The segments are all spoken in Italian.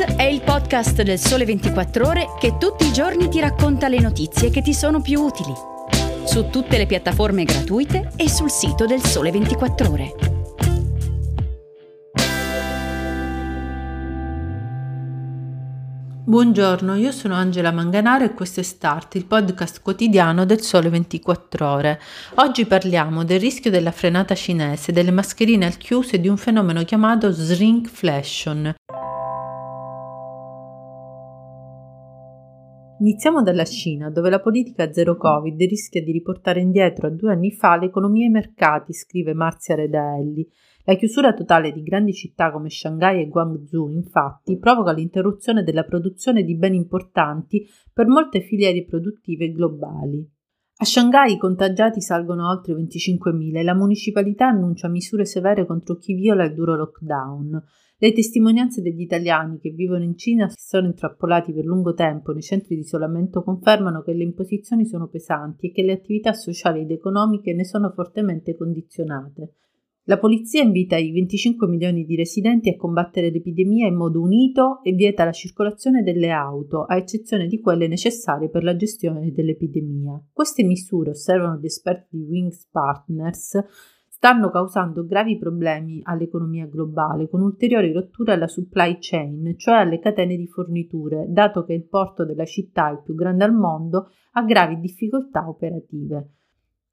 È il podcast del Sole 24 Ore che tutti i giorni ti racconta le notizie che ti sono più utili. Su tutte le piattaforme gratuite e sul sito del Sole 24 Ore. Buongiorno, io sono Angela Manganaro e questo è Start, il podcast quotidiano del Sole 24 Ore. Oggi parliamo del rischio della frenata cinese, delle mascherine al chiuso e di un fenomeno chiamato shrinkflation, Iniziamo dalla Cina, dove la politica zero Covid rischia di riportare indietro a due anni fa l'economia e i mercati, scrive Marzia Redaelli. La chiusura totale di grandi città come Shanghai e Guangzhou, infatti, provoca l'interruzione della produzione di beni importanti per molte filiere produttive globali. A Shanghai i contagiati salgono oltre 25.000 e la municipalità annuncia misure severe contro chi viola il duro lockdown. Le testimonianze degli italiani che vivono in Cina e sono intrappolati per lungo tempo nei centri di isolamento confermano che le imposizioni sono pesanti e che le attività sociali ed economiche ne sono fortemente condizionate. La polizia invita i 25 milioni di residenti a combattere l'epidemia in modo unito e vieta la circolazione delle auto, a eccezione di quelle necessarie per la gestione dell'epidemia. Queste misure, osservano gli esperti di Wings Partners, stanno causando gravi problemi all'economia globale con ulteriori rotture alla supply chain, cioè alle catene di forniture, dato che il porto della città, il più grande al mondo, ha gravi difficoltà operative.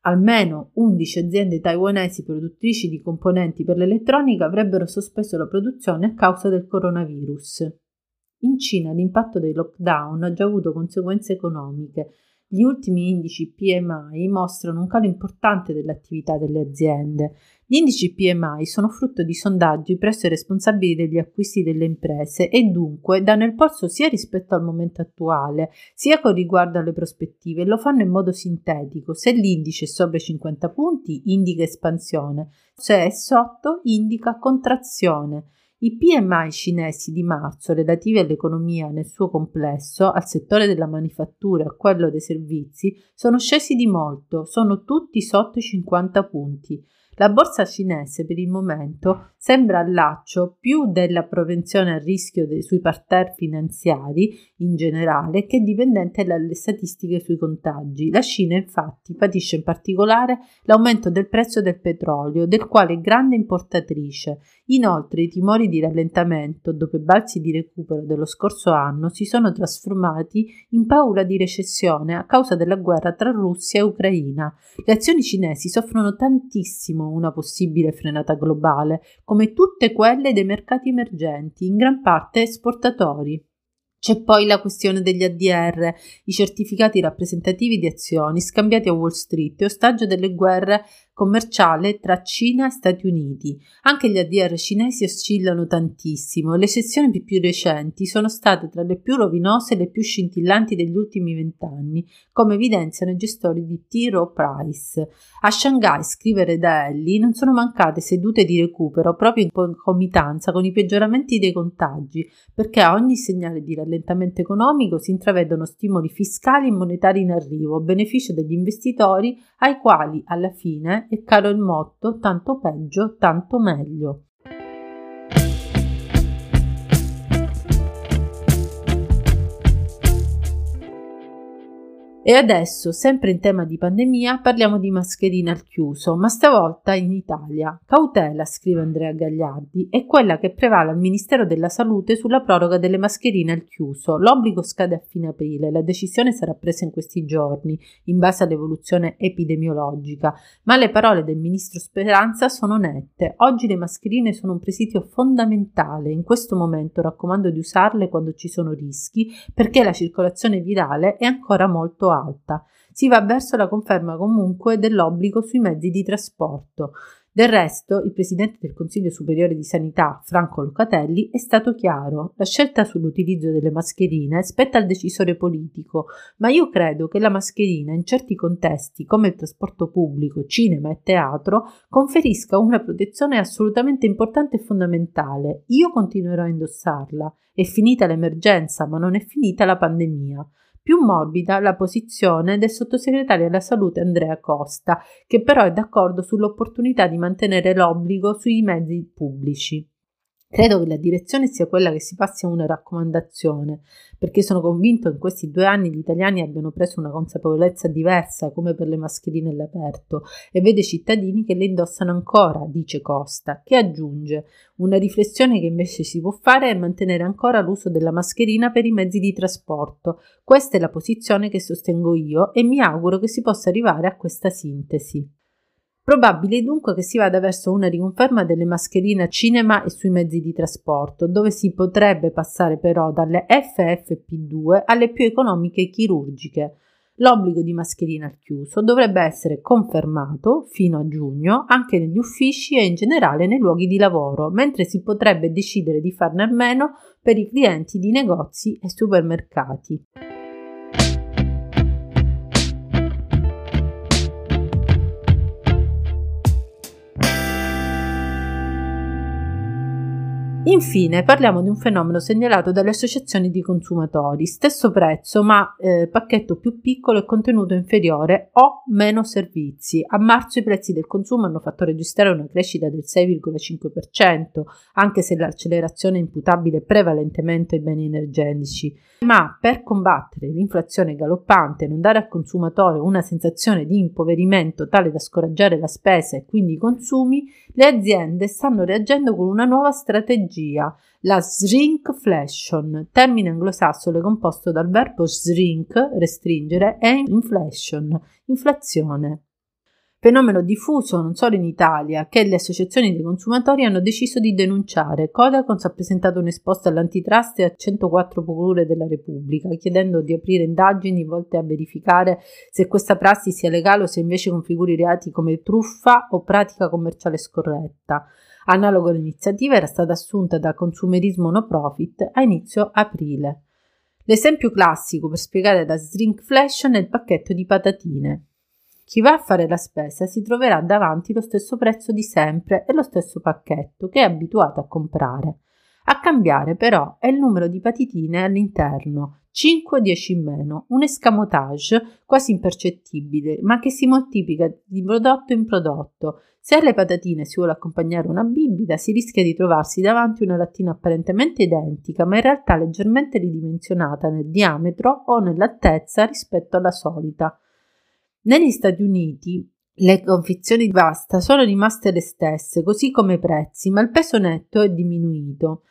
Almeno 11 aziende taiwanesi produttrici di componenti per l'elettronica avrebbero sospeso la produzione a causa del coronavirus. In Cina l'impatto dei lockdown ha già avuto conseguenze economiche, gli ultimi indici PMI mostrano un calo importante dell'attività delle aziende. Gli indici PMI sono frutto di sondaggi presso i responsabili degli acquisti delle imprese e dunque danno il polso sia rispetto al momento attuale, sia con riguardo alle prospettive e lo fanno in modo sintetico. Se l'indice è sopra i 50 punti indica espansione, se è sotto indica contrazione. I PMI cinesi di marzo relativi all'economia nel suo complesso, al settore della manifattura e a quello dei servizi, sono scesi di molto, sono tutti sotto i 50 punti. La borsa cinese per il momento sembra al laccio più della propensione al rischio de- sui parterre finanziari in generale che dipendente dalle statistiche sui contagi. La Cina infatti patisce in particolare l'aumento del prezzo del petrolio, del quale è grande importatrice. Inoltre i timori di rallentamento dopo i balzi di recupero dello scorso anno si sono trasformati in paura di recessione a causa della guerra tra Russia e Ucraina. Le azioni cinesi soffrono tantissimo una possibile frenata globale, come tutte quelle dei mercati emergenti, in gran parte esportatori. C'è poi la questione degli ADR, i certificati rappresentativi di azioni scambiati a Wall Street e ostaggio delle guerre commerciale tra Cina e Stati Uniti. Anche gli ADR cinesi oscillano tantissimo le sessioni più recenti sono state tra le più rovinose e le più scintillanti degli ultimi vent'anni, come evidenziano i gestori di T. Rowe Price. A Shanghai, scrive Redaelli, non sono mancate sedute di recupero proprio in concomitanza con i peggioramenti dei contagi, perché a ogni segnale di rallentamento economico si intravedono stimoli fiscali e monetari in arrivo a beneficio degli investitori ai quali alla fine e caro il motto tanto peggio, tanto meglio. E adesso, sempre in tema di pandemia, parliamo di mascherine al chiuso, ma stavolta in Italia. Cautela, scrive Andrea Gagliardi, è quella che prevale al Ministero della Salute sulla proroga delle mascherine al chiuso. L'obbligo scade a fine aprile, la decisione sarà presa in questi giorni, in base all'evoluzione epidemiologica, ma le parole del Ministro Speranza sono nette. Oggi le mascherine sono un presidio fondamentale, in questo momento raccomando di usarle quando ci sono rischi, perché la circolazione virale è ancora molto alta alta. Si va verso la conferma comunque dell'obbligo sui mezzi di trasporto. Del resto, il Presidente del Consiglio Superiore di Sanità, Franco Locatelli, è stato chiaro. La scelta sull'utilizzo delle mascherine spetta al decisore politico, ma io credo che la mascherina in certi contesti, come il trasporto pubblico, cinema e teatro, conferisca una protezione assolutamente importante e fondamentale. Io continuerò a indossarla. È finita l'emergenza, ma non è finita la pandemia. Più morbida la posizione del sottosegretario alla salute Andrea Costa, che però è d'accordo sull'opportunità di mantenere l'obbligo sui mezzi pubblici. Credo che la direzione sia quella che si passi a una raccomandazione, perché sono convinto che in questi due anni gli italiani abbiano preso una consapevolezza diversa, come per le mascherine all'aperto, e vede cittadini che le indossano ancora, dice Costa, che aggiunge una riflessione che invece si può fare è mantenere ancora l'uso della mascherina per i mezzi di trasporto. Questa è la posizione che sostengo io e mi auguro che si possa arrivare a questa sintesi. Probabile dunque che si vada verso una riconferma delle mascherine a cinema e sui mezzi di trasporto, dove si potrebbe passare però dalle FFP2 alle più economiche chirurgiche. L'obbligo di mascherina al chiuso dovrebbe essere confermato fino a giugno anche negli uffici e in generale nei luoghi di lavoro, mentre si potrebbe decidere di farne a meno per i clienti di negozi e supermercati. Infine parliamo di un fenomeno segnalato dalle associazioni di consumatori, stesso prezzo ma eh, pacchetto più piccolo e contenuto inferiore o meno servizi. A marzo i prezzi del consumo hanno fatto registrare una crescita del 6,5%, anche se l'accelerazione è imputabile prevalentemente ai beni energetici. Ma per combattere l'inflazione galoppante e non dare al consumatore una sensazione di impoverimento tale da scoraggiare la spesa e quindi i consumi, le aziende stanno reagendo con una nuova strategia strategia, la shrinkflation, termine anglosassone composto dal verbo shrink, restringere, e inflation, inflazione. Fenomeno diffuso non solo in Italia, che le associazioni dei consumatori hanno deciso di denunciare. Codacons ha presentato un'esposta all'antitrust e a 104 procure della Repubblica, chiedendo di aprire indagini volte a verificare se questa prassi sia legale o se invece configuri reati come truffa o pratica commerciale scorretta. Analoga iniziativa era stata assunta da Consumerismo No Profit a inizio aprile. L'esempio classico per spiegare la shrinkflation è il pacchetto di patatine. Chi va a fare la spesa si troverà davanti lo stesso prezzo di sempre e lo stesso pacchetto che è abituato a comprare. A cambiare però è il numero di patatine all'interno, 5 o 10 in meno, un escamotage quasi impercettibile, ma che si moltiplica di prodotto in prodotto. Se alle patatine si vuole accompagnare una bibita, si rischia di trovarsi davanti una lattina apparentemente identica, ma in realtà leggermente ridimensionata nel diametro o nell'altezza rispetto alla solita. Negli Stati Uniti le confezioni di pasta sono rimaste le stesse, così come i prezzi, ma il peso netto è diminuito.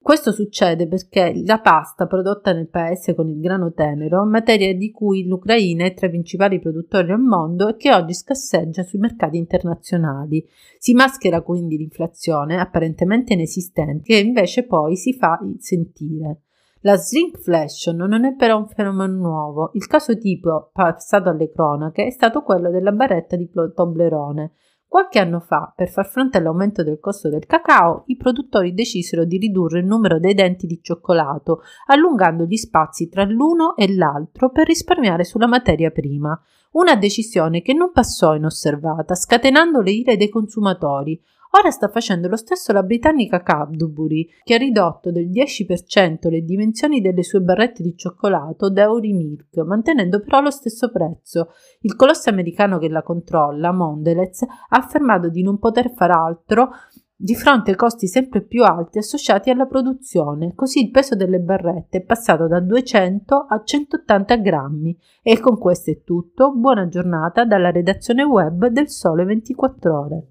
Questo succede perché la pasta prodotta nel paese con il grano tenero, materia di cui l'Ucraina è tra i principali produttori al mondo e che oggi scasseggia sui mercati internazionali. Si maschera quindi l'inflazione apparentemente inesistente che invece poi si fa sentire. La shrinkflation non è però un fenomeno nuovo. Il caso tipo passato alle cronache è stato quello della barretta di Toblerone, Qualche anno fa, per far fronte all'aumento del costo del cacao, i produttori decisero di ridurre il numero dei denti di cioccolato, allungando gli spazi tra l'uno e l'altro per risparmiare sulla materia prima. Una decisione che non passò inosservata, scatenando le ire dei consumatori. Ora sta facendo lo stesso la britannica Cadbury, che ha ridotto del 10% le dimensioni delle sue barrette di cioccolato Dairy Milk, mantenendo però lo stesso prezzo. Il colosso americano che la controlla, Mondelez, ha affermato di non poter far altro di fronte ai costi sempre più alti associati alla produzione, così il peso delle barrette è passato da 200 a 180 grammi. E con questo è tutto, buona giornata dalla redazione web del Sole 24 ore.